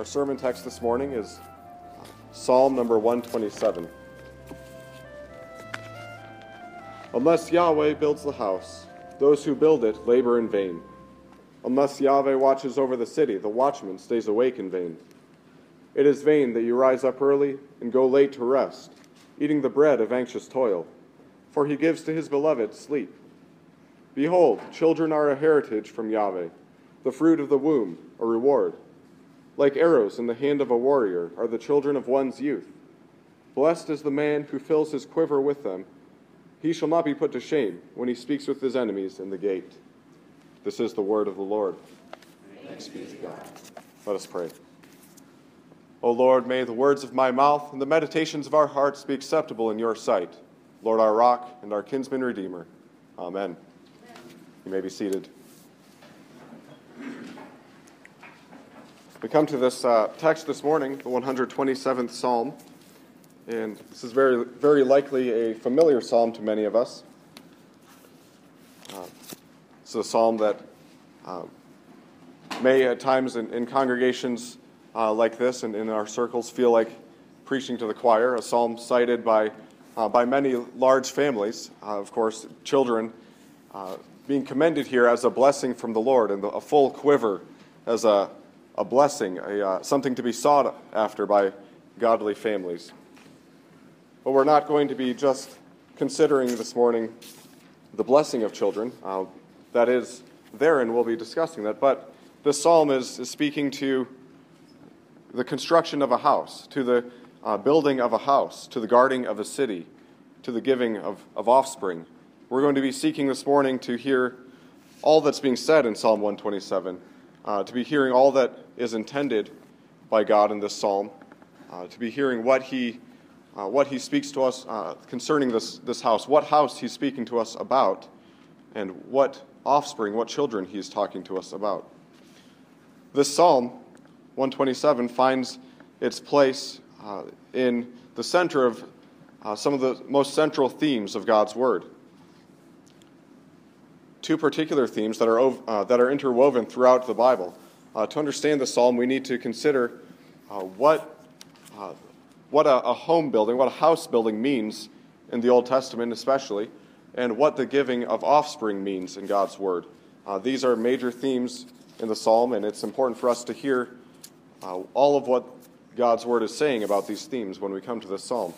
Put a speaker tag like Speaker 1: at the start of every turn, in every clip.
Speaker 1: Our sermon text this morning is Psalm number 127. Unless Yahweh builds the house, those who build it labor in vain. Unless Yahweh watches over the city, the watchman stays awake in vain. It is vain that you rise up early and go late to rest, eating the bread of anxious toil, for he gives to his beloved sleep. Behold, children are a heritage from Yahweh, the fruit of the womb, a reward. Like arrows in the hand of a warrior are the children of one's youth. Blessed is the man who fills his quiver with them. He shall not be put to shame when he speaks with his enemies in the gate. This is the word of the Lord. Thanks be to God. Let us pray. O Lord, may the words of my mouth and the meditations of our hearts be acceptable in your sight. Lord, our rock and our kinsman redeemer. Amen. You may be seated. We come to this uh, text this morning, the 127th Psalm, and this is very, very likely a familiar psalm to many of us. Uh, it's a psalm that uh, may at times in, in congregations uh, like this and in our circles feel like preaching to the choir, a psalm cited by, uh, by many large families, uh, of course, children being commended here as a blessing from the Lord and a full quiver as a a blessing, a, uh, something to be sought after by godly families. But we're not going to be just considering this morning the blessing of children. Uh, that is there, and we'll be discussing that. But this psalm is, is speaking to the construction of a house, to the uh, building of a house, to the guarding of a city, to the giving of, of offspring. We're going to be seeking this morning to hear all that's being said in Psalm 127 uh, to be hearing all that is intended by God in this psalm, uh, to be hearing what he, uh, what he speaks to us uh, concerning this, this house, what house he's speaking to us about, and what offspring, what children he's talking to us about. This psalm, 127, finds its place uh, in the center of uh, some of the most central themes of God's Word two particular themes that are, uh, that are interwoven throughout the Bible. Uh, to understand the psalm, we need to consider uh, what, uh, what a, a, home building, what a house building means in the Old Testament, especially, and what the giving of offspring means in God's Word. Uh, these are major themes in the psalm, and it's important for us to hear uh, all of what God's Word is saying about these themes when we come to this psalm.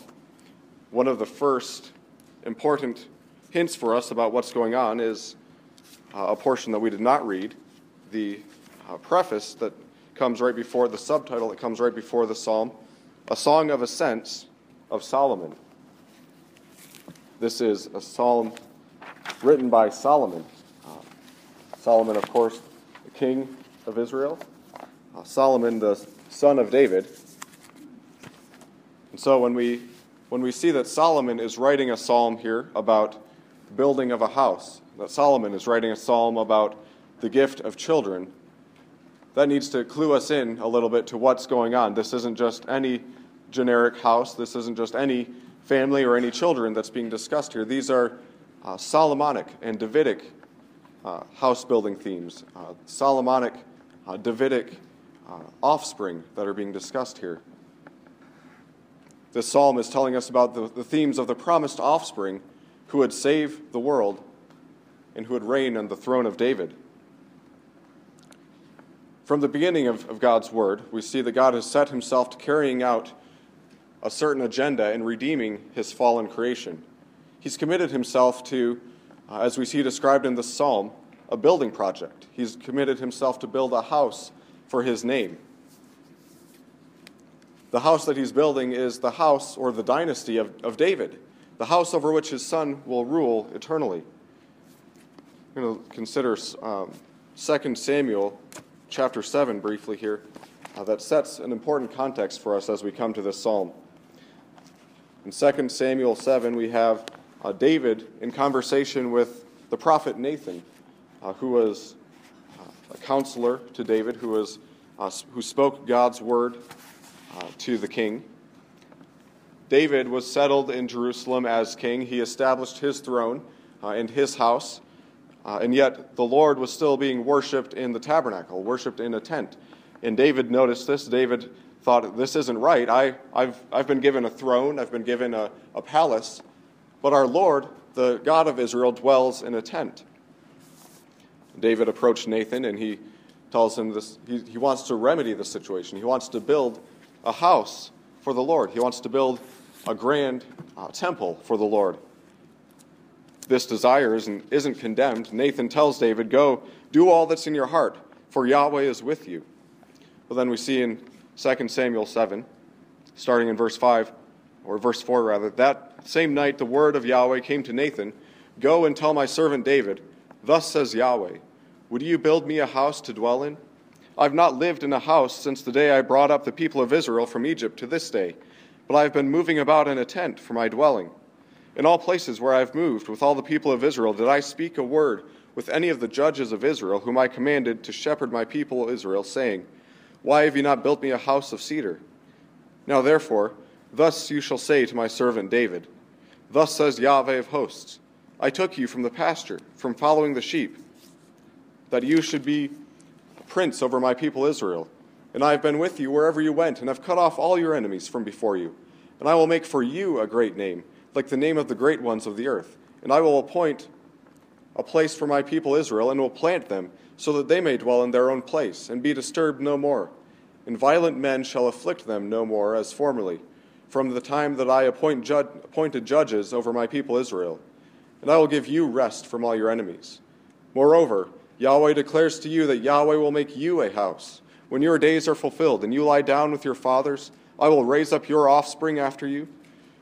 Speaker 1: One of the first important hints for us about what's going on is uh, a portion that we did not read, the uh, preface that comes right before the subtitle that comes right before the psalm, A Song of Ascents of Solomon. This is a psalm written by Solomon. Uh, Solomon, of course, the king of Israel. Uh, Solomon, the son of David. And so when we, when we see that Solomon is writing a psalm here about the building of a house, Solomon is writing a psalm about the gift of children, that needs to clue us in a little bit to what's going on. This isn't just any generic house, this isn't just any family or any children that's being discussed here. These are uh, Solomonic and Davidic uh, house building themes, uh, Solomonic, uh, Davidic uh, offspring that are being discussed here. This psalm is telling us about the, the themes of the promised offspring who would save the world and who would reign on the throne of David. From the beginning of, of God's word, we see that God has set himself to carrying out a certain agenda in redeeming his fallen creation. He's committed himself to, uh, as we see described in the psalm, a building project. He's committed himself to build a house for his name. The house that he's building is the house or the dynasty of, of David, the house over which his son will rule eternally. I'm going to consider um, 2 Samuel chapter 7 briefly here. uh, that sets an important context for us as we come to this psalm. In 2 Samuel 7, we have uh, David in conversation with the prophet Nathan, uh, who was uh, a counselor to David, who, was, uh, who spoke God's word uh, to the king. David was settled in Jerusalem as king. He established his throne in his house, and yet the Lord was still being worshiped in the tabernacle, worshiped in a tent. And David noticed this. David thought, this isn't right. I, have I've been given a throne, I've been given a, a palace, but our Lord, the God of Israel, dwells in a tent. David approached Nathan and he tells him this he, he wants to remedy the situation. He wants to build a house for the Lord, he wants to build a grand uh, temple for the Lord. This desire isn't, isn't condemned. Nathan tells David, Go, do all that's in your heart, for Yahweh is with you. Well, then we see in 2 Samuel 7, starting in verse 5, or verse 4 rather, that same night the word of Yahweh came to Nathan Go and tell my servant David, Thus says Yahweh, Would you build me a house to dwell in? I've not lived in a house since the day I brought up the people of Israel from Egypt to this day, but I have been moving about in a tent for my dwelling. In all places where I have moved with all the people of Israel, did I speak a word with any of the judges of Israel, whom I commanded to shepherd my people Israel, saying, why have you not built me a house of cedar? Now therefore, thus you shall say to my servant David, Thus says Yahweh of hosts, I took you from the pasture, from following the sheep, that you should be a prince over my people Israel. And I have been with you wherever you went, and have cut off all your enemies from before you. And I will make for you a great name, like the name of the great ones of the earth. And I will appoint a place for my people Israel, and will plant them so that they may dwell in their own place, and be disturbed no more. And violent men shall afflict them no more as formerly, from the time that I appoint appointed judges over my people Israel. And I will give you rest from all your enemies. Moreover, Yahweh declares to you that Yahweh will make you a house. When your days are fulfilled, and you lie down with your fathers, I will raise up your offspring after you,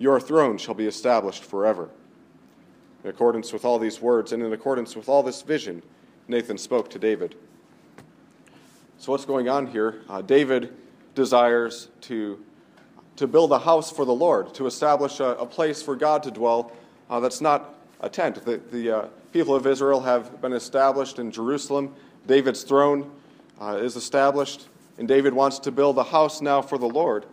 Speaker 1: Your throne shall be established forever. In accordance with all these words, and in accordance with all this vision, Nathan spoke to David. So, what's going on here? Uh, David desires to, to build a house for the Lord, to establish a, a place for God to dwell uh, that's not a tent. The, the uh, people of Israel have been established in Jerusalem. David's throne uh, is established, and David wants to build a house now for the Lord.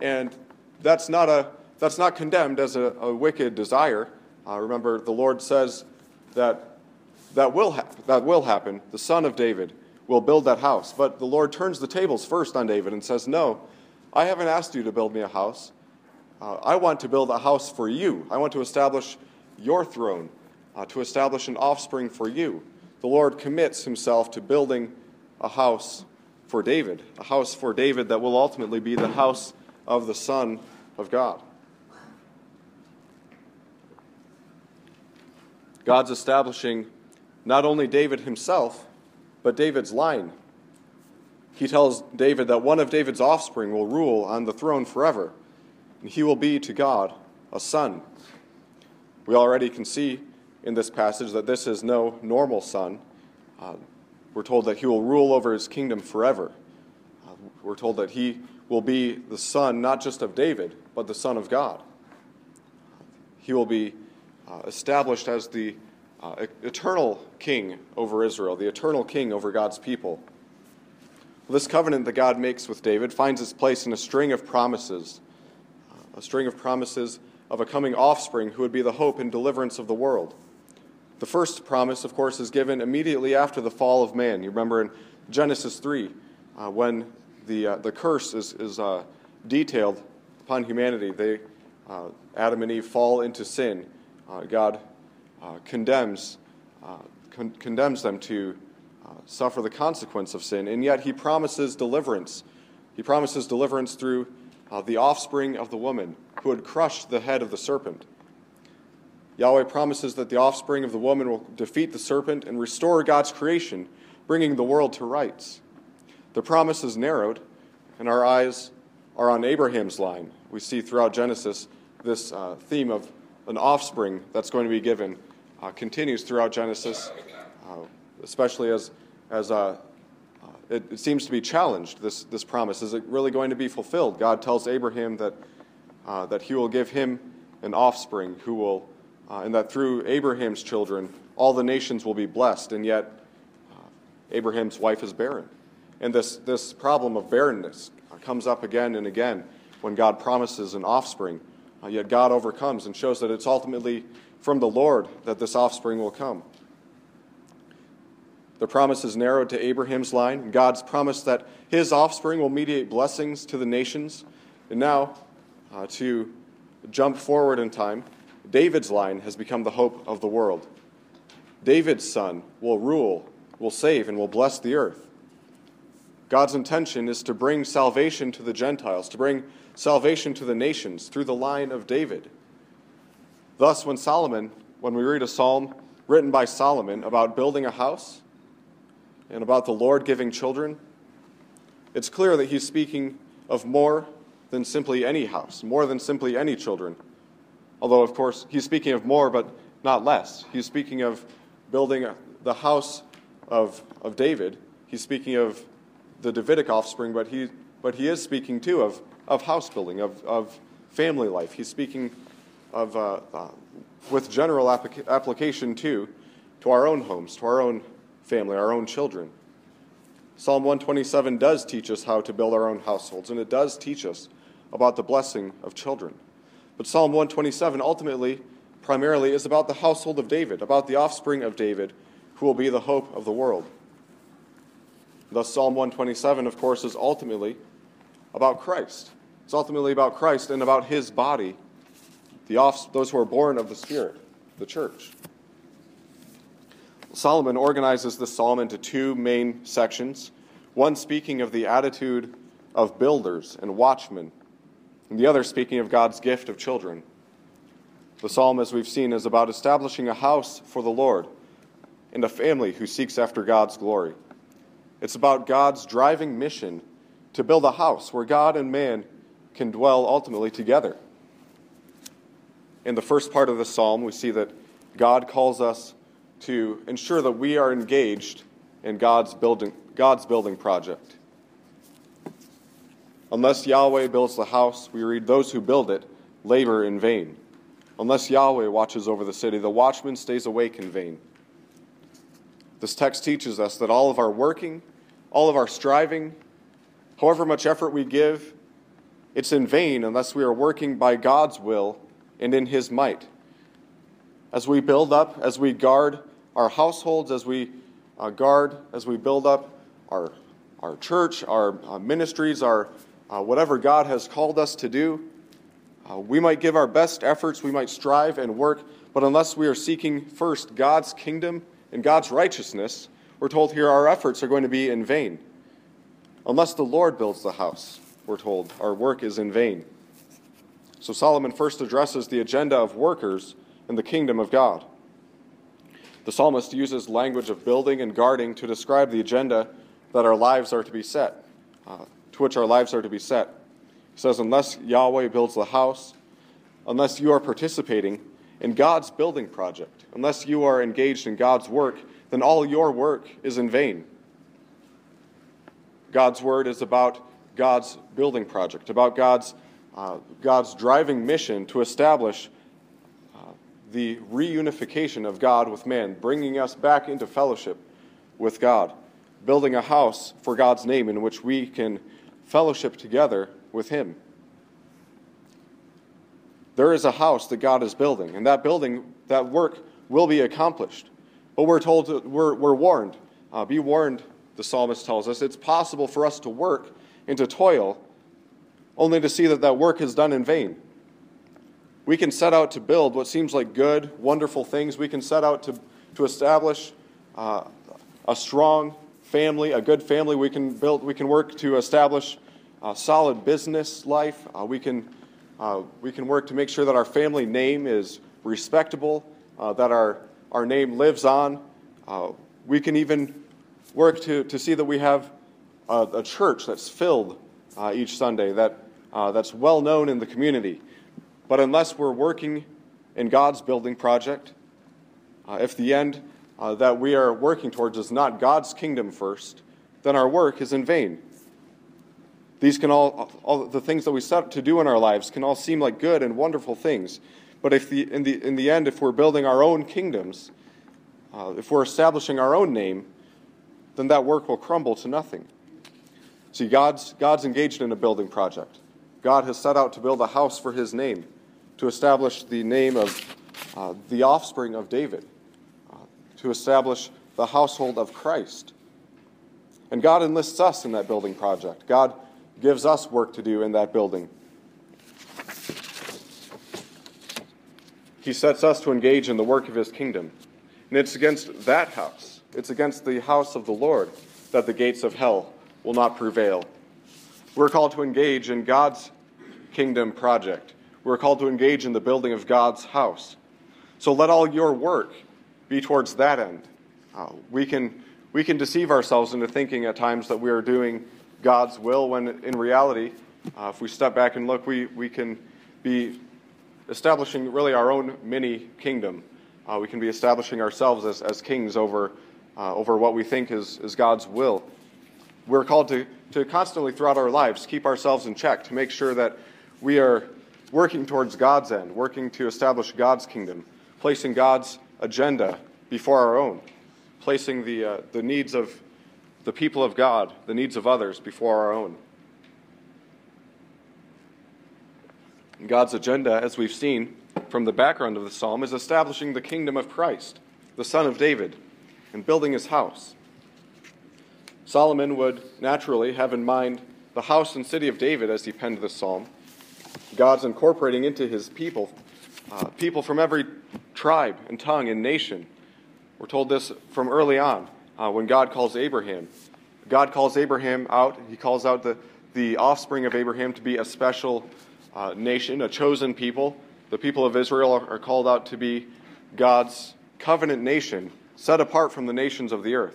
Speaker 1: And that's not, a, that's not condemned as a, a wicked desire. Uh, remember, the Lord says that that will, ha- that will happen. The son of David will build that house. But the Lord turns the tables first on David and says, No, I haven't asked you to build me a house. Uh, I want to build a house for you. I want to establish your throne, uh, to establish an offspring for you. The Lord commits himself to building a house for David, a house for David that will ultimately be the house of the Son of God. God's establishing not only David himself, but David's line. He tells David that one of David's offspring will rule on the throne forever, and he will be to God a son. We already can see in this passage that this is no normal son. Uh, we're told that he will rule over his kingdom forever. Uh, we're told that he will be the son not just of David, but the son of God. He will be established as the uh, eternal king over Israel, the eternal king over God's people. This covenant that God makes with David finds its place in a string of promises, uh, a string of promises of a coming offspring who would be the hope and deliverance of the world. The first promise, of course, is given immediately after the fall of man. You remember in Genesis 3, uh, when the, uh, the curse is, is uh, detailed upon humanity, they, uh, Adam and Eve fall into sin. God uh, condemns, uh, con- condemns them to uh, suffer the consequence of sin, and yet he promises deliverance He promises deliverance through uh, the offspring of the woman who had crushed the head of the serpent. Yahweh promises that the offspring of the woman will defeat the serpent and restore God's creation, bringing the world to rights. The promise is narrowed, and our eyes are on Abraham's line. We see throughout Genesis this uh, theme of an offspring that's going to be given uh, continues throughout Genesis, uh, especially as, as uh, uh, it, it, seems to be challenged, this, this promise. Is it really going to be fulfilled? God tells Abraham that, uh, that he will give him an offspring who will, and that through Abraham's children, all the nations will be blessed, and yet Abraham's wife is barren. And this, this problem of barrenness comes up again and again when God promises an offspring. Uh, yet God overcomes and shows that it's ultimately from the Lord that this offspring will come. The promise is narrowed to Abraham's line. God's promise that his offspring will mediate blessings to the nations. And now, uh, to jump forward in time, David's line has become the hope of the world. David's son will rule, will save, and will bless the earth. God's intention is to bring salvation to the Gentiles, to bring salvation to the nations through the line of David. Thus, when Solomon, when we read a psalm written by Solomon about building a house and about the Lord giving children, it's clear that he's speaking of more than simply any house, more than simply any children. Although, of course, he's speaking of more, but not less. He's speaking of building the house of, of David. He's speaking of the Davidic offspring, but he, but he is speaking too of, of house building, of, of family life. He's speaking of, uh, uh, with general applica- application too, to our own homes, to our own family, our own children. Psalm 127 does teach us how to build our own households, and it does teach us about the blessing of children. But Psalm 127 ultimately, primarily, is about the household of David, about the offspring of David, who will be the hope of the world. Thus, Psalm 127, of course, is ultimately about Christ. It's ultimately about Christ and about his body, the off, those who are born of the Spirit, the church. Solomon organizes this psalm into two main sections one speaking of the attitude of builders and watchmen, and the other speaking of God's gift of children. The psalm, as we've seen, is about establishing a house for the Lord and a family who seeks after God's glory. It's about God's driving mission to build a house where God and man can dwell ultimately together. In the first part of the psalm, we see that God calls us to ensure that we are engaged in God's building, God's building project. Unless Yahweh builds the house, we read, those who build it labor in vain. Unless Yahweh watches over the city, the watchman stays awake in vain. This text teaches us that all of our working all of our striving, however much effort we give, it's in vain unless we are working by God's will and in His might. As we build up, as we guard our households, as we uh, guard, as we build up our, our church, our uh, ministries, our uh, whatever God has called us to do, uh, we might give our best efforts, we might strive and work, but unless we are seeking first God's kingdom and God's righteousness, we're told here our efforts are going to be in vain. Unless the Lord builds the house, we're told, our work is in vain. So Solomon first addresses the agenda of workers in the kingdom of God. The psalmist uses language of building and guarding to describe the agenda that our lives are to be set, uh, to which our lives are to be set. He says, Unless Yahweh builds the house, unless you are participating in God's building project, unless you are engaged in God's work, then all your work is in vain. God's word is about God's building project, about God's, uh, God's driving mission to establish uh, the reunification of God with man, bringing us back into fellowship with God, building a house for God's name in which we can fellowship together with Him. There is a house that God is building, and that building, that work will be accomplished. But we're told, we're, we're warned. Uh, be warned, the psalmist tells us. It's possible for us to work and to toil only to see that that work is done in vain. We can set out to build what seems like good, wonderful things. We can set out to, to establish uh, a strong family, a good family. We can build, we can work to establish a solid business life. Uh, we, can, uh, we can work to make sure that our family name is respectable, uh, that our, our name lives on. Uh, we can even work to, to see that we have a, a church that's filled uh, each Sunday, that, that's well known in the community. But unless we're working in God's building project, if the end that we are working towards is not God's kingdom first, then our work is in vain. These can all, all the things that we set up to do in our lives can all seem like good and wonderful things. But if the, in, the, in the end, if we're building our own kingdoms, uh, if we're establishing our own name, then that work will crumble to nothing. See, God's, God's engaged in a building project. God has set out to build a house for his name, to establish the name of uh, the offspring of David, uh, to establish the household of Christ. And God enlists us in that building project. God gives us work to do in that building. He sets us to engage in the work of his kingdom. And it's against that house, it's against the house of the Lord, that the gates of hell will not prevail. We're called to engage in God's kingdom project. We're called to engage in the building of God's house. So let all your work be towards that end. Uh, we, can, we can deceive ourselves into thinking at times that we are doing God's will, when in reality, uh, if we step back and look, we, we can be establishing really our own mini kingdom. Uh, we can be establishing ourselves as, as kings over, uh, over what we think is, is God's will. We're called to, to constantly, throughout our lives, keep ourselves in check to make sure that we are working towards God's end, working to establish God's kingdom, placing God's agenda before our own, placing the, uh, the needs of the people of God, the needs of others before our own. God's agenda, as we've seen from the background of the psalm, is establishing the kingdom of Christ, the Son of David, and building his house. Solomon would naturally have in mind the house and city of David as he penned this psalm. God's incorporating into his people uh, people from every tribe and tongue and nation. We're told this from early on uh, when God calls Abraham. God calls Abraham out, he calls out the, the offspring of Abraham to be a special uh, nation, a chosen people. The people of Israel are, are called out to be God's covenant nation, set apart from the nations of the earth.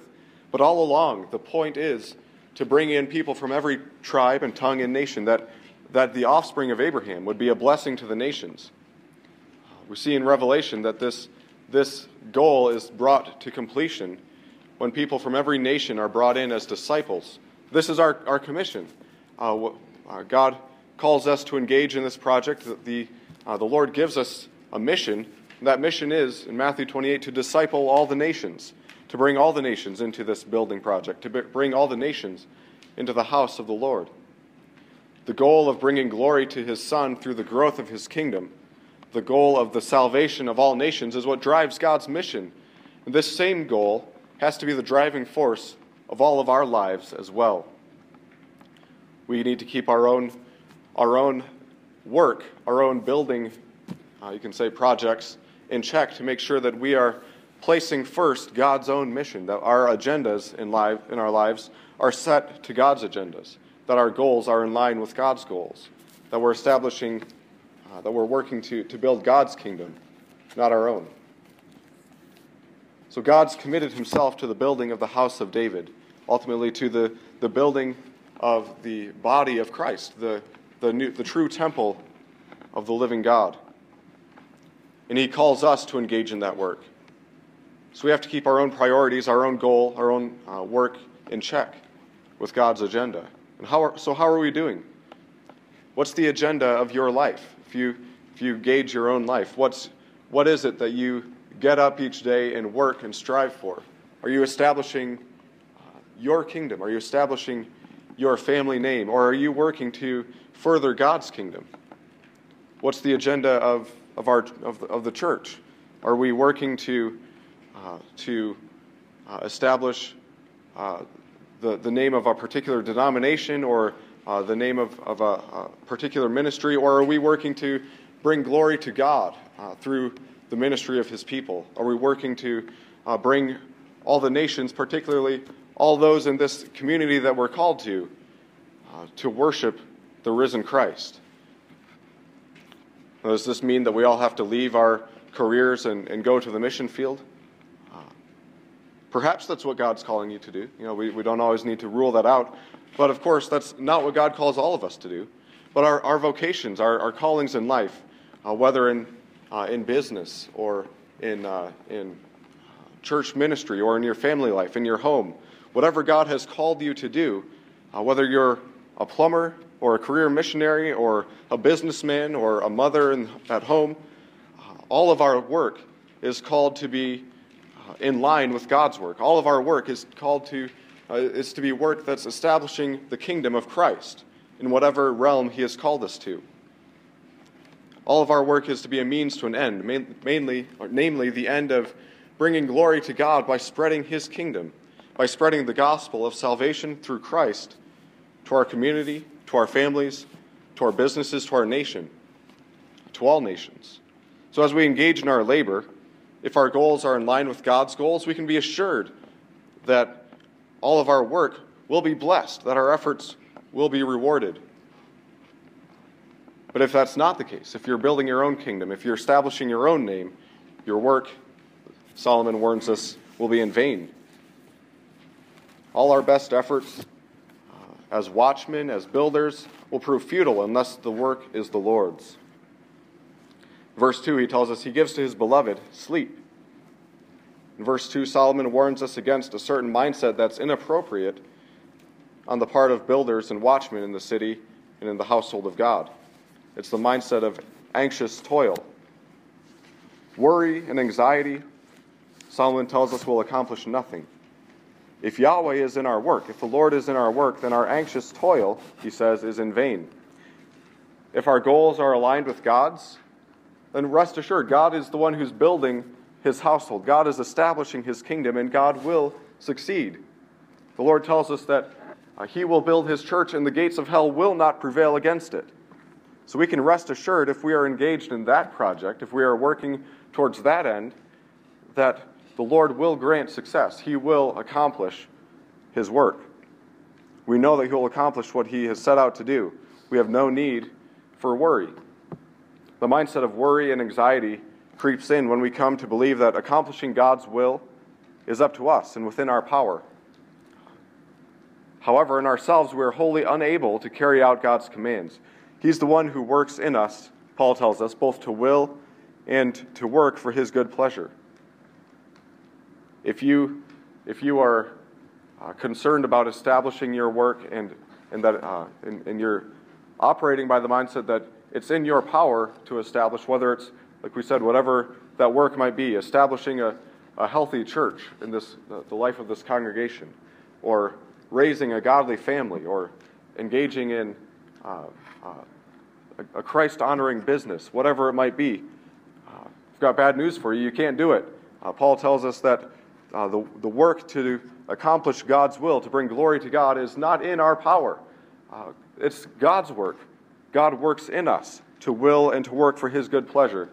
Speaker 1: But all along, the point is to bring in people from every tribe and tongue and nation, that, that the offspring of Abraham would be a blessing to the nations. We see in Revelation that this, this goal is brought to completion when people from every nation are brought in as disciples. This is our, our commission. Uh, uh, God calls us to engage in this project. The, uh, the Lord gives us a mission. That mission is, in Matthew 28, to disciple all the nations, to bring all the nations into this building project, to bring all the nations into the house of the Lord. The goal of bringing glory to his Son through the growth of his kingdom, the goal of the salvation of all nations, is what drives God's mission. And this same goal has to be the driving force of all of our lives as well. We need to keep our own, our own work, our own building, uh, you can say projects, in check to make sure that we are placing first God's own mission, that our agendas in, life, in our lives are set to God's agendas, that our goals are in line with God's goals, that we're establishing, uh, that we're working to, to build God's kingdom, not our own. So God's committed himself to the building of the house of David, ultimately to the, the building of the body of Christ, the, the, new, the true temple of the living God. And he calls us to engage in that work. So we have to keep our own priorities, our own goal, our own uh, work in check with God's agenda. And how are, so, how are we doing? What's the agenda of your life? If you, if you gauge your own life, what's, what is it that you get up each day and work and strive for? Are you establishing uh, your kingdom? Are you establishing your family name? Or are you working to further God's kingdom? What's the agenda of, of, our, of, the, of the church? Are we working to, uh, to uh, establish uh, the, the name of a particular denomination or uh, the name of, of a, a, particular ministry? Or are we working to bring glory to God uh, through the ministry of his people? Are we working to uh, bring all the nations, particularly all those in this community that we're called to, to worship the risen Christ. Now, does this mean that we all have to leave our careers and, and go to the mission field? Uh, perhaps that's what God's calling you to do. You know, we, we don't always need to rule that out. But of course, that's not what God calls all of us to do. But our, our vocations, our, our callings in life, uh, whether in, uh, in business or in, uh, in church ministry or in your family life, in your home, whatever God has called you to do, uh, whether you're a plumber or a career missionary or a businessman or a mother in, at home, uh, all of our work is called to be uh, in line with God's work. All of our work is called to uh, is to be work that's establishing the kingdom of Christ in whatever realm He has called us to. All of our work is to be a means to an end, mainly, or namely, the end of bringing glory to God by spreading His kingdom, by spreading the gospel of salvation through Christ to our community, to our families, to our businesses, to our nation, to all nations. So, as we engage in our labor, if our goals are in line with God's goals, we can be assured that all of our work will be blessed, that our efforts will be rewarded. But if that's not the case, if you're building your own kingdom, if you're establishing your own name, your work, Solomon warns us, will be in vain. All our best efforts as watchmen, as builders, will prove futile unless the work is the Lord's. Verse 2, he tells us he gives to his beloved sleep. In verse 2, Solomon warns us against a certain mindset that's inappropriate on the part of builders and watchmen in the city and in the household of God. It's the mindset of anxious toil. Worry and anxiety, Solomon tells us, will accomplish nothing. If Yahweh is in our work, if the Lord is in our work, then our anxious toil, he says, is in vain. If our goals are aligned with God's, then rest assured, God is the one who's building his household. God is establishing his kingdom, and God will succeed. The Lord tells us that uh, he will build his church, and the gates of hell will not prevail against it. So we can rest assured if we are engaged in that project, if we are working towards that end, that the Lord will grant success. He will accomplish his work. We know that he will accomplish what he has set out to do. We have no need for worry. The mindset of worry and anxiety creeps in when we come to believe that accomplishing God's will is up to us and within our power. However, in ourselves, we are wholly unable to carry out God's commands. He's the one who works in us, Paul tells us, both to will and to work for his good pleasure. If you, if you are uh, concerned about establishing your work and, and, that, uh, and, and you're operating by the mindset that it's in your power to establish, whether it's, like we said, whatever that work might be, establishing a, a healthy church in this, the, life of this congregation, or raising a godly family, or engaging in uh, uh, a, a Christ honoring business, whatever it might be. Uh, I've got bad news for you. You can't do it. Uh, Paul tells us that uh, the, the work to accomplish God's will, to bring glory to God, is not in our power. Uh, it's God's work. God works in us to will and to work for His good pleasure.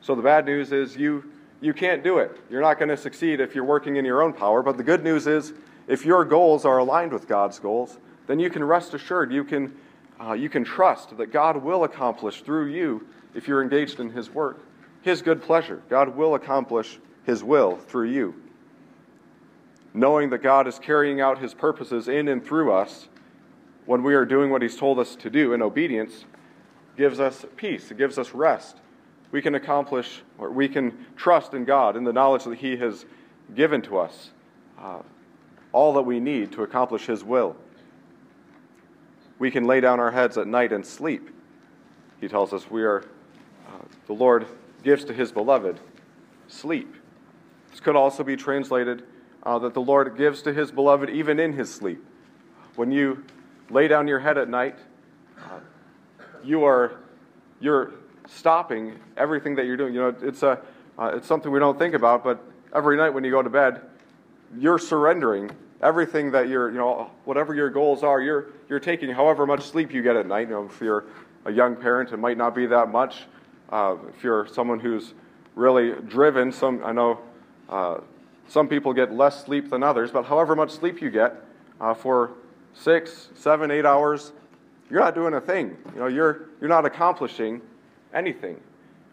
Speaker 1: So the bad news is you, you can't do it. You're not going to succeed if you're working in your own power. But the good news is if your goals are aligned with God's goals, then you can rest assured, you can, uh, you can trust that God will accomplish through you, if you're engaged in His work, His good pleasure. God will accomplish his will through you. Knowing that God is carrying out His purposes in and through us when we are doing what He's told us to do in obedience gives us peace, it gives us rest. We can accomplish, or we can trust in God in the knowledge that He has given to us uh, all that we need to accomplish His will. We can lay down our heads at night and sleep. He tells us we are, uh, the Lord gives to His beloved sleep. This could also be translated uh, that the Lord gives to his beloved even in his sleep. When you lay down your head at night, uh, you are you're stopping everything that you're doing. You know, it's a uh, it's something we don't think about, but every night when you go to bed, you're surrendering everything that you're, you know, whatever your goals are, you're you're taking however much sleep you get at night. You know, if you're a young parent, it might not be that much. Uh, if you're someone who's really driven, some I know uh, some people get less sleep than others, but however much sleep you get, uh, for six, seven, eight hours, you're not doing a thing. You know, you're, you're not accomplishing anything.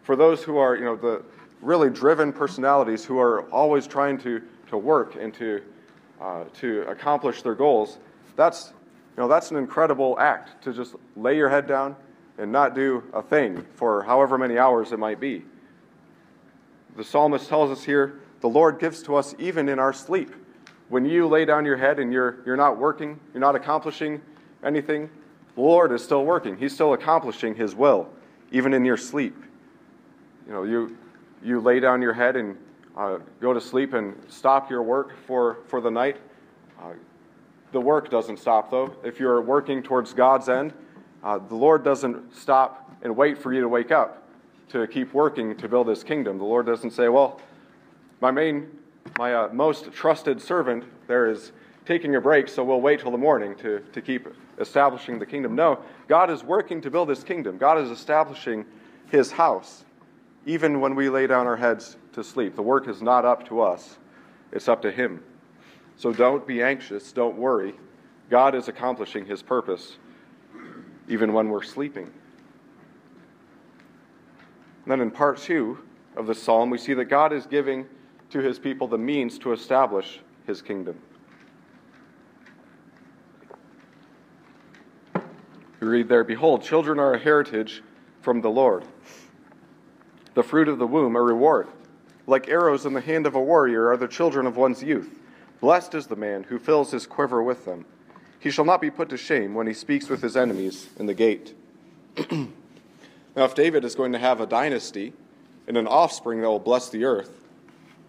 Speaker 1: For those who are, you know, the really driven personalities who are always trying to, to work and to, uh, to accomplish their goals, that's, you know, that's an incredible act to just lay your head down and not do a thing for however many hours it might be. The psalmist tells us here the Lord gives to us even in our sleep. When you lay down your head and you're, you're not working, you're not accomplishing anything, the Lord is still working. He's still accomplishing His will, even in your sleep. You know, you, you lay down your head and uh, go to sleep and stop your work for, for the night. Uh, the work doesn't stop, though. If you're working towards God's end, uh, the Lord doesn't stop and wait for you to wake up to keep working to build His kingdom. The Lord doesn't say, Well, my main, my uh, most trusted servant there is taking a break, so we'll wait till the morning to, to keep establishing the kingdom. No, God is working to build His kingdom. God is establishing His house, even when we lay down our heads to sleep. The work is not up to us, it's up to Him. So don't be anxious, don't worry. God is accomplishing His purpose, even when we're sleeping. And then in part two of the psalm, we see that God is giving to His people the means to establish His kingdom. We read there, Behold, children are a heritage from the Lord, the fruit of the womb a reward. Like arrows in the hand of a warrior are the children of one's youth. Blessed is the man who fills his quiver with them. He shall not be put to shame when he speaks with his enemies in the gate. now, if David is going to have a dynasty and an offspring that will bless the earth,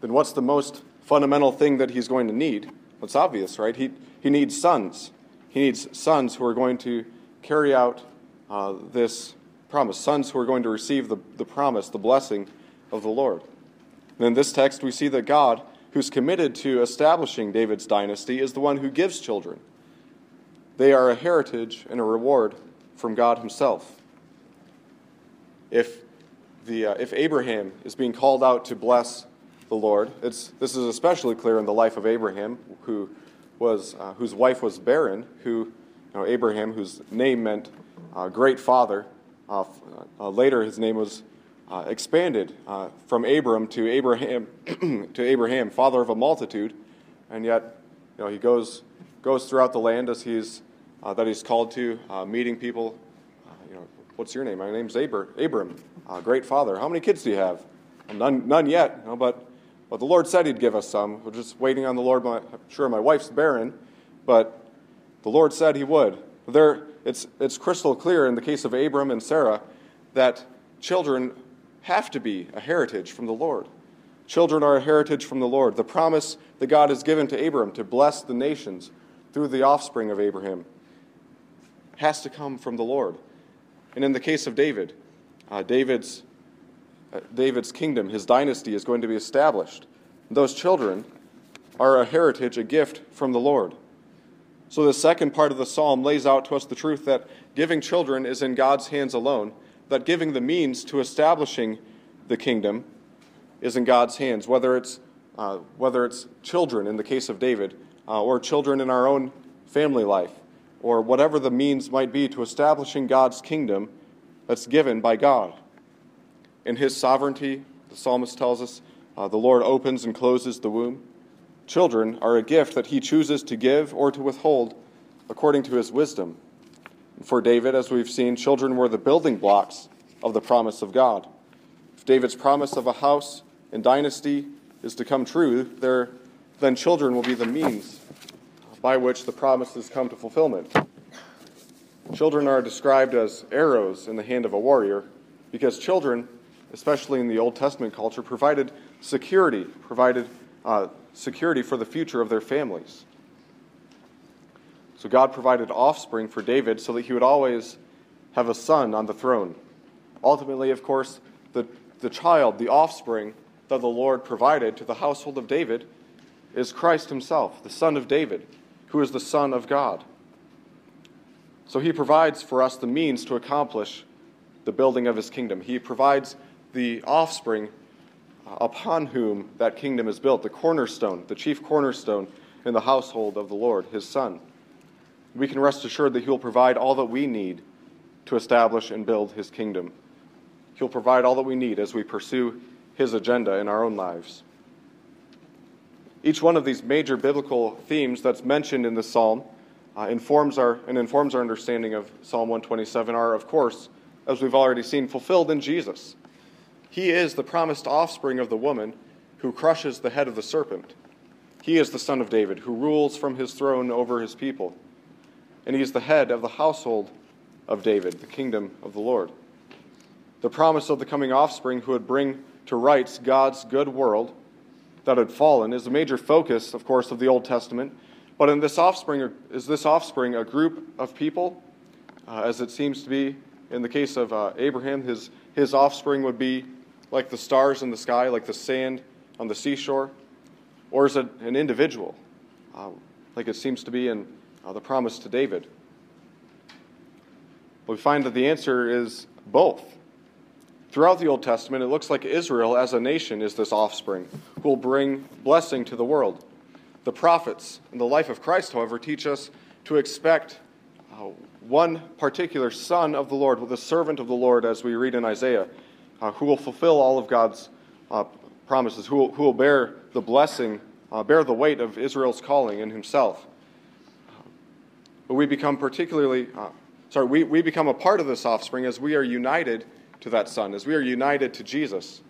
Speaker 1: then what's the most fundamental thing that he's going to need? It's obvious, right? He, he needs sons. He needs sons who are going to carry out uh, this promise, sons who are going to receive the, the promise, the blessing of the Lord. And in this text, we see that God, who's committed to establishing David's dynasty, is the one who gives children. They are a heritage and a reward from God Himself. If, the, uh, if Abraham is being called out to bless the Lord, it's, this is especially clear in the life of Abraham, who was, uh, whose wife was barren, who know, Abraham, whose name meant uh, great father. Uh, uh later, his name was uh, expanded uh, from Abram to Abraham, to Abraham, father of a multitude, and yet, you know, he goes goes throughout the land as he's that he's called to, meeting people. you know, what's your name? My name's Abram. Abram, great father. How many kids do you have? None, none yet. You know, but but the Lord said He'd give us some. We're just waiting on the Lord. My, I'm sure my wife's barren, but the Lord said he would. There, it's, it's crystal clear in the case of Abram and Sarah that children have to be a heritage from the Lord. Children are a heritage from the Lord. The promise that God has given to Abram to bless the nations through the offspring of Abraham has to come from the Lord. And in the case of David, uh, David's, David's kingdom, his dynasty, is going to be established. Those children are a heritage, a gift from the Lord. So, the second part of the psalm lays out to us the truth that giving children is in God's hands alone, that giving the means to establishing the kingdom is in God's hands, whether it's, uh, whether it's children in the case of David, uh, or children in our own family life, or whatever the means might be to establishing God's kingdom that's given by God. In His sovereignty, the psalmist tells us, uh, the Lord opens and closes the womb. Children are a gift that he chooses to give or to withhold according to his wisdom. For David, as we've seen, children were the building blocks of the promise of God. If David's promise of a house and dynasty is to come true, there, then children will be the means by which the promises come to fulfillment. Children are described as arrows in the hand of a warrior because children, especially in the Old Testament culture, provided security, provided uh, security for the future of their families. So God provided offspring for David so that he would always have a son on the throne. Ultimately, of course, the, the child, the offspring that the Lord provided to the household of David is Christ himself, the Son of David, who is the Son of God. So he provides for us the means to accomplish the building of his kingdom. He provides the offspring upon whom that kingdom is built, the cornerstone, the chief cornerstone in the household of the Lord, his Son. We can rest assured that He will provide all that we need to establish and build His kingdom. He'll provide all that we need as we pursue His agenda in our own lives. Each one of these major biblical themes that's mentioned in this psalm uh, informs our, and informs our understanding of Psalm 127 are, of course, as we've already seen, fulfilled in Jesus. He is the promised offspring of the woman who crushes the head of the serpent. He is the son of David who rules from his throne over his people. And he is the head of the household of David, the kingdom of the Lord. The promise of the coming offspring who would bring to rights God's good world that had fallen is a major focus, of course, of the Old Testament. But in this offspring, is this offspring a group of people, uh, as it seems to be in the case of uh, Abraham? His, his offspring would be like the stars in the sky, like the sand on the seashore? Or is it an individual, uh, like it seems to be in uh, the promise to David? we find that the answer is both. Throughout the Old Testament, it looks like Israel as a nation is this offspring who will bring blessing to the world. The prophets and the life of Christ, however, teach us to expect uh, one particular son of the Lord, the servant of the Lord, as we read in Isaiah, uh, who will fulfill all of God's uh, promises, who will, who will bear the blessing, uh, bear the weight of Israel's calling in himself. But we become particularly, uh, sorry, we, we become a part of this offspring as we are united to that Son, as we are united to Jesus.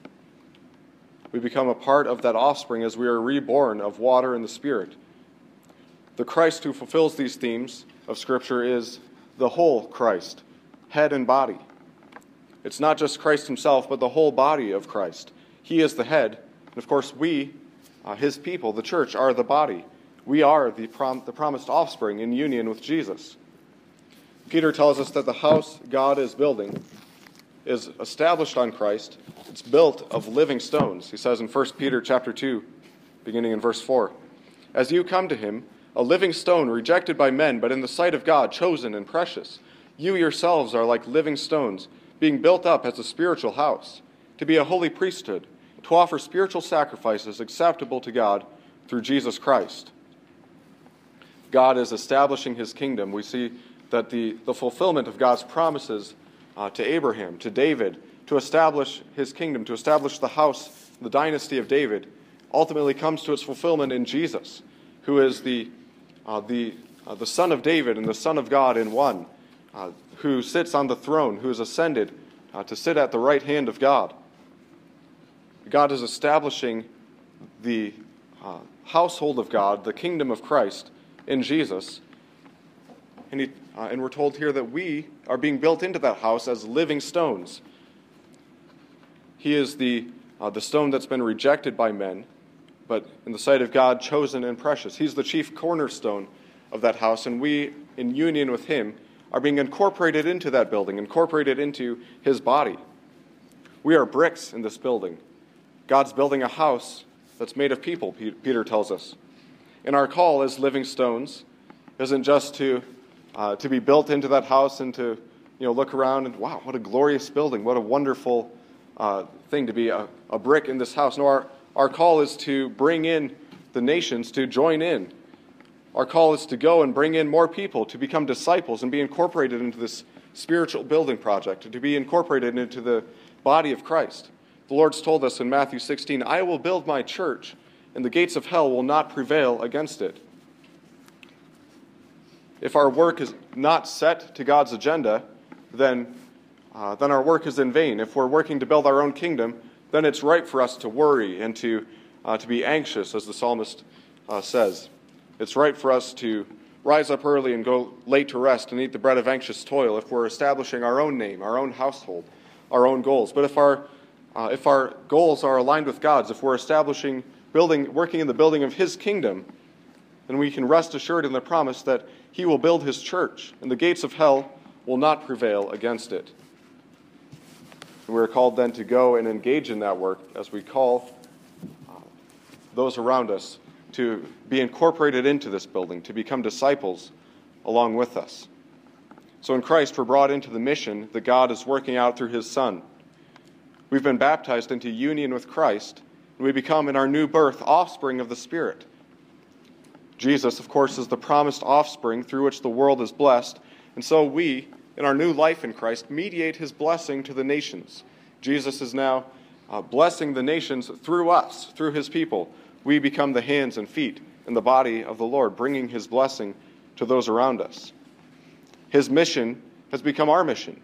Speaker 1: We become a part of that offspring as we are reborn of water and the Spirit. The Christ who fulfills these themes of Scripture is the whole Christ, head and body. It's not just Christ himself, but the whole body of Christ. He is the head. And of course, we, uh, his people, the church, are the body. We are the, prom- the promised offspring in union with Jesus. Peter tells us that the house God is building is established on Christ. It's built of living stones. He says in 1 Peter chapter 2, beginning in verse 4, As you come to him, a living stone rejected by men, but in the sight of God chosen and precious, you yourselves are like living stones, being built up as a spiritual house, to be a holy priesthood to offer spiritual sacrifices acceptable to God through Jesus Christ. God is establishing his kingdom. We see that the, the fulfillment of God's promises uh, to Abraham, to David, to establish his kingdom, to establish the house, the dynasty of David, ultimately comes to its fulfillment in Jesus, who is the, uh, the, uh, the Son of David and the Son of God in one, uh, who sits on the throne, who is ascended uh, to sit at the right hand of God. God is establishing the uh, household of God, the kingdom of Christ in Jesus. And, he, uh, and we're told here that we are being built into that house as living stones. He is the, uh, the stone that's been rejected by men, but in the sight of God, chosen and precious. He's the chief cornerstone of that house, and we, in union with Him, are being incorporated into that building, incorporated into His body. We are bricks in this building. God's building a house that's made of people, Peter tells us. And our call as living stones isn't just to, uh, to be built into that house and to you know, look around and, wow, what a glorious building, what a wonderful uh, thing to be a, a brick in this house. No, our, our call is to bring in the nations to join in. Our call is to go and bring in more people to become disciples and be incorporated into this spiritual building project, to be incorporated into the body of Christ. The Lord's told us in Matthew 16, I will build my church, and the gates of hell will not prevail against it. If our work is not set to God's agenda, then, uh, then our work is in vain. If we're working to build our own kingdom, then it's right for us to worry and to, uh, to be anxious, as the psalmist uh, says. It's right for us to rise up early and go late to rest and eat the bread of anxious toil if we're establishing our own name, our own household, our own goals. But if our uh, if our goals are aligned with God's, if we're establishing, building, working in the building of His kingdom, then we can rest assured in the promise that He will build His church, and the gates of hell will not prevail against it. And we're called then to go and engage in that work as we call uh, those around us to be incorporated into this building, to become disciples along with us. So in Christ, we're brought into the mission that God is working out through His Son. We've been baptized into union with Christ, and we become, in our new birth, offspring of the Spirit. Jesus, of course, is the promised offspring through which the world is blessed, and so we, in our new life in Christ, mediate his blessing to the nations. Jesus is now uh, blessing the nations through us, through his people. We become the hands and feet in the body of the Lord, bringing his blessing to those around us. His mission has become our mission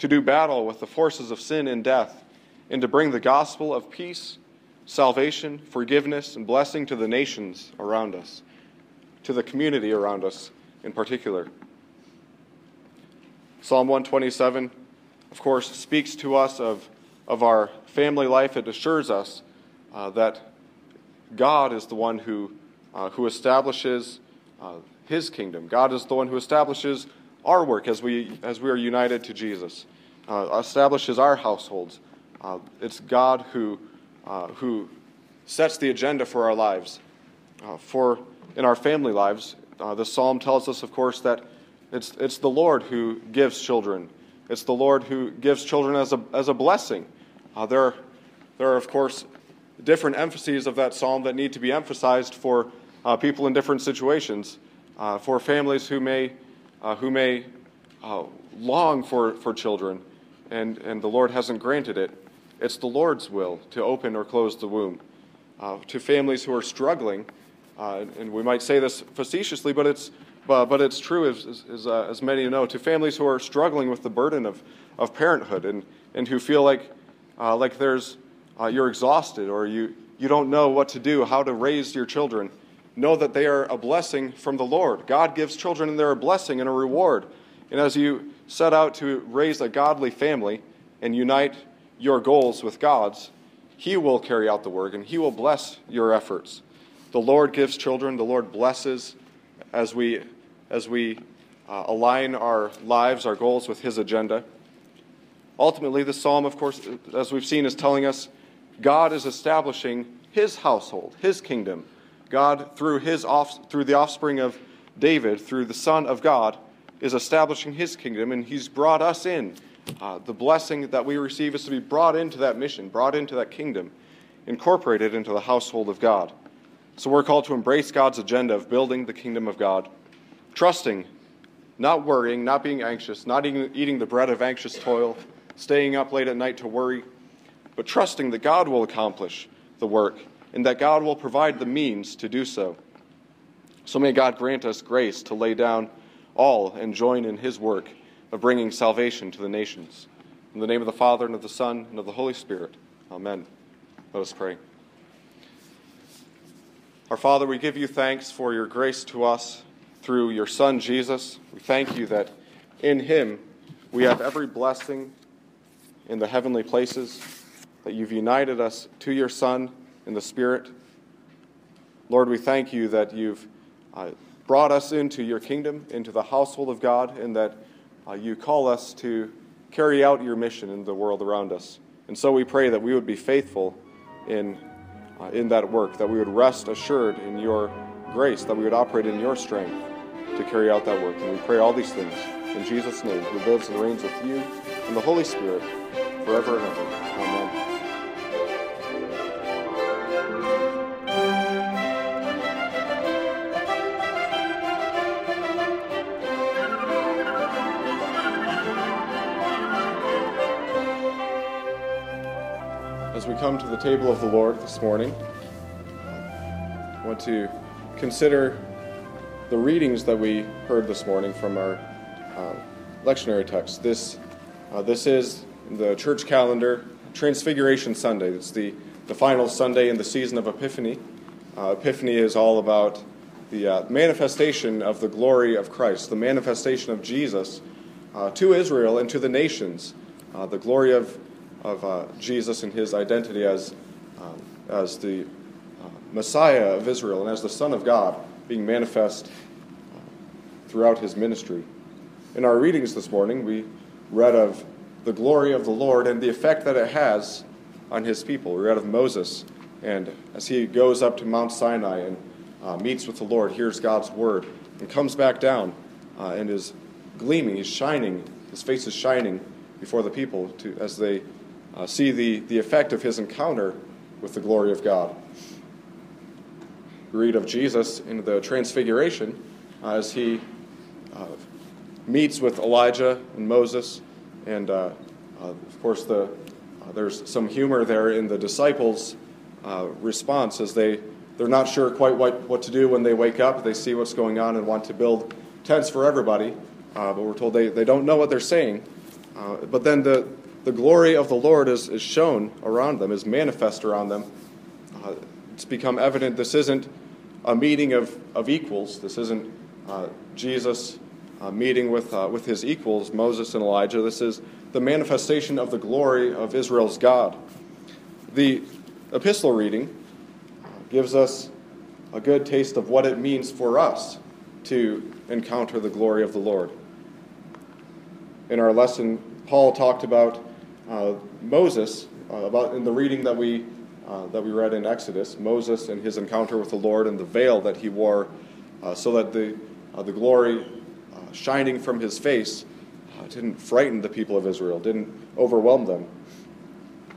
Speaker 1: to do battle with the forces of sin and death, and to bring the gospel of peace, salvation, forgiveness, and blessing to the nations around us, to the community around us in particular. Psalm 127, of course, speaks to us of, of our family life. It assures us uh, that God is the one who, uh, who establishes uh, his kingdom. God is the one who establishes our work as we, as we are united to Jesus, uh, establishes our households. Uh, it's God who, uh, who sets the agenda for our lives. Uh, for in our family lives, the psalm tells us, of course, that it's, it's the Lord who gives children. It's the Lord who gives children as a, as a blessing. There, there are, of course, different emphases of that psalm that need to be emphasized for people in different situations. for families who may uh, who may uh, long for, for children and, and the Lord hasn't granted it, it's the Lord's will to open or close the womb. Uh, to families who are struggling, uh, and we might say this facetiously, but it's, but it's true, as, as, uh, as many know, to families who are struggling with the burden of, of parenthood and, and who feel like, uh, like there's, you're exhausted or you, you don't know what to do, how to raise your children know that they are a blessing from the Lord. God gives children and they're a blessing and a reward. And as you set out to raise a godly family and unite your goals with God's, He will carry out the work and He will bless your efforts. The Lord gives children, the Lord blesses as we, as we uh, align our lives, our goals with His agenda. Ultimately, the psalm, of course, as we've seen, is telling us God is establishing His household, His kingdom God, through, his off, through the offspring of David, through the Son of God, is establishing his kingdom, and he's brought us in. Uh, the blessing that we receive is to be brought into that mission, brought into that kingdom, incorporated into the household of God. So we're called to embrace God's agenda of building the kingdom of God, trusting, not worrying, not being anxious, not eating, eating the bread of anxious toil, staying up late at night to worry, but trusting that God will accomplish the work and that God will provide the means to do so. So may God grant us grace to lay down all and join in his work of bringing salvation to the nations. In the name of the Father, and of the Son, and of the Holy Spirit. Amen. Let us pray. Our Father, we give you thanks for your grace to us through your Son, Jesus. We thank you that in him we have every blessing in the heavenly places, that you've united us to your Son in the Spirit. Lord, we thank you that you've uh, brought us into your kingdom, into the household of God, and that uh, you call us to carry out your mission in the world around us. And so we pray that we would be faithful in, uh, in that work, that we would rest assured in your grace, that we would operate in your strength to carry out that work. And we pray all these things in Jesus' name, who lives and reigns with you and the Holy Spirit forever and ever. Come to the table of the Lord this morning, I want to consider the readings that we heard this morning from our uh, lectionary text. This, uh, this is the church calendar, Transfiguration Sunday. It's the, the final Sunday in the season of Epiphany. Uh, Epiphany is all about the uh, manifestation of the glory of Christ, the manifestation of Jesus uh, to Israel and to the nations, uh, the glory of of uh, Jesus and his identity as, um, as the uh, Messiah of Israel and as the Son of God being manifest uh, throughout his ministry. In our readings this morning, we read of the glory of the Lord and the effect that it has on his people. We read of Moses, and as he goes up to Mount Sinai and uh, meets with the Lord, hears God's word, and comes back down uh, and is gleaming, he's shining, his face is shining before the people to, as they uh, see the, the effect of his encounter with the glory of God. read of Jesus in the Transfiguration uh, as he uh, meets with Elijah and Moses. And uh, uh, of course, the, there's some humor there in the disciples' response as they, they're not sure quite what, what to do when they wake up. They see what's going on and want to build tents for everybody. but we're told they, they don't know what they're saying. but then the, the glory of the Lord is, is shown around them, is manifest around them. Uh, it's become evident this isn't a meeting of, of equals. This isn't uh, Jesus uh, meeting with, uh, with his equals, Moses and Elijah. This is the manifestation of the glory of Israel's God. The epistle reading gives us a good taste of what it means for us to encounter the glory of the Lord. In our lesson, Paul talked about uh, Moses, uh, about in the reading that we, uh, that we read in Exodus, Moses and his encounter with the Lord and the veil that he wore so that the, the glory shining from his face didn't frighten the people of Israel, didn't overwhelm them.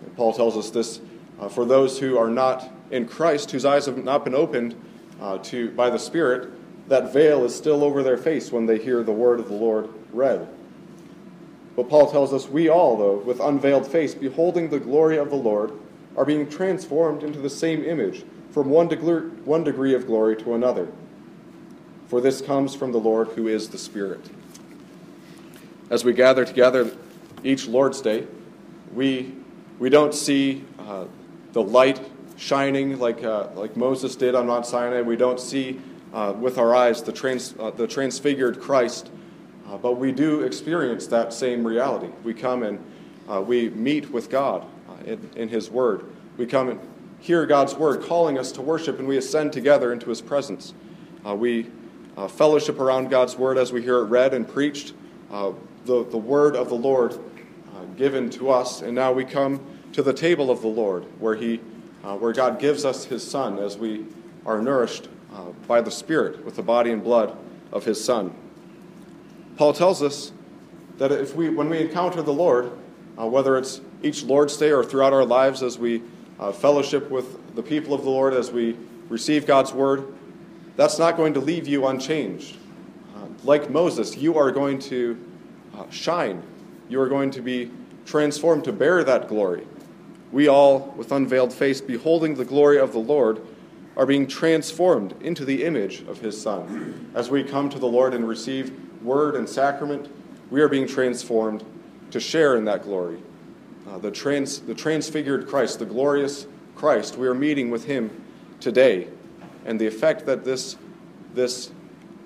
Speaker 1: And Paul tells us this uh, for those who are not in Christ, whose eyes have not been opened uh, to, by the Spirit, that veil is still over their face when they hear the word of the Lord read. But Paul tells us we all, though, with unveiled face, beholding the glory of the Lord, are being transformed into the same image from one degree, one degree of glory to another. For this comes from the Lord who is the Spirit. As we gather together each Lord's Day, we, we don't see uh, the light shining like, uh, like Moses did on Mount Sinai. We don't see uh, with our eyes the, trans, uh, the transfigured Christ uh, but we do experience that same reality. We come and uh, we meet with God uh, in, in, His Word. We come and hear God's Word calling us to worship, and we ascend together into His presence. Uh, we uh, fellowship around God's Word as we hear it read and preached, uh, the, the Word of the Lord given to us, and now we come to the table of the Lord, where, he, where God gives us His Son as we are nourished by the Spirit with the body and blood of His Son. Paul tells us that if we, when we encounter the Lord, uh, whether it's each Lord's Day or throughout our lives as we uh, fellowship with the people of the Lord, as we receive God's word, that's not going to leave you unchanged. Uh, like Moses, you are going to uh, shine. You are going to be transformed to bear that glory. We all, with unveiled face, beholding the glory of the Lord, are being transformed into the image of his Son. As we come to the Lord and receive word and sacrament, we are being transformed to share in that glory. Uh, the, trans, the transfigured Christ, the glorious Christ, we are meeting with him today. And the effect that this, this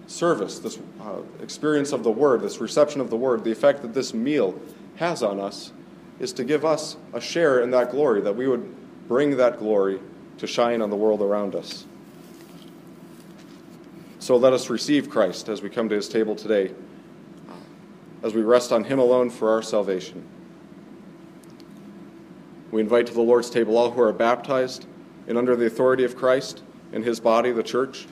Speaker 1: service, this uh, experience of the word, this reception of the word, the effect that this meal has on us is to give us a share in that glory, that we would bring that glory to shine on the world around us. So let us receive Christ as we come to his table today, as we rest on him alone for our salvation. We invite to the Lord's table all who are baptized and under the authority of Christ and his body, the church.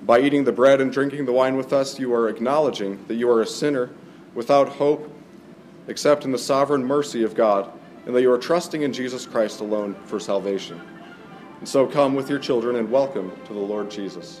Speaker 1: By eating the bread and drinking the wine with us, you are acknowledging that you are a sinner without hope except in the sovereign mercy of God, and that you are trusting in Jesus Christ alone for salvation. And so come with your children and welcome to the Lord Jesus.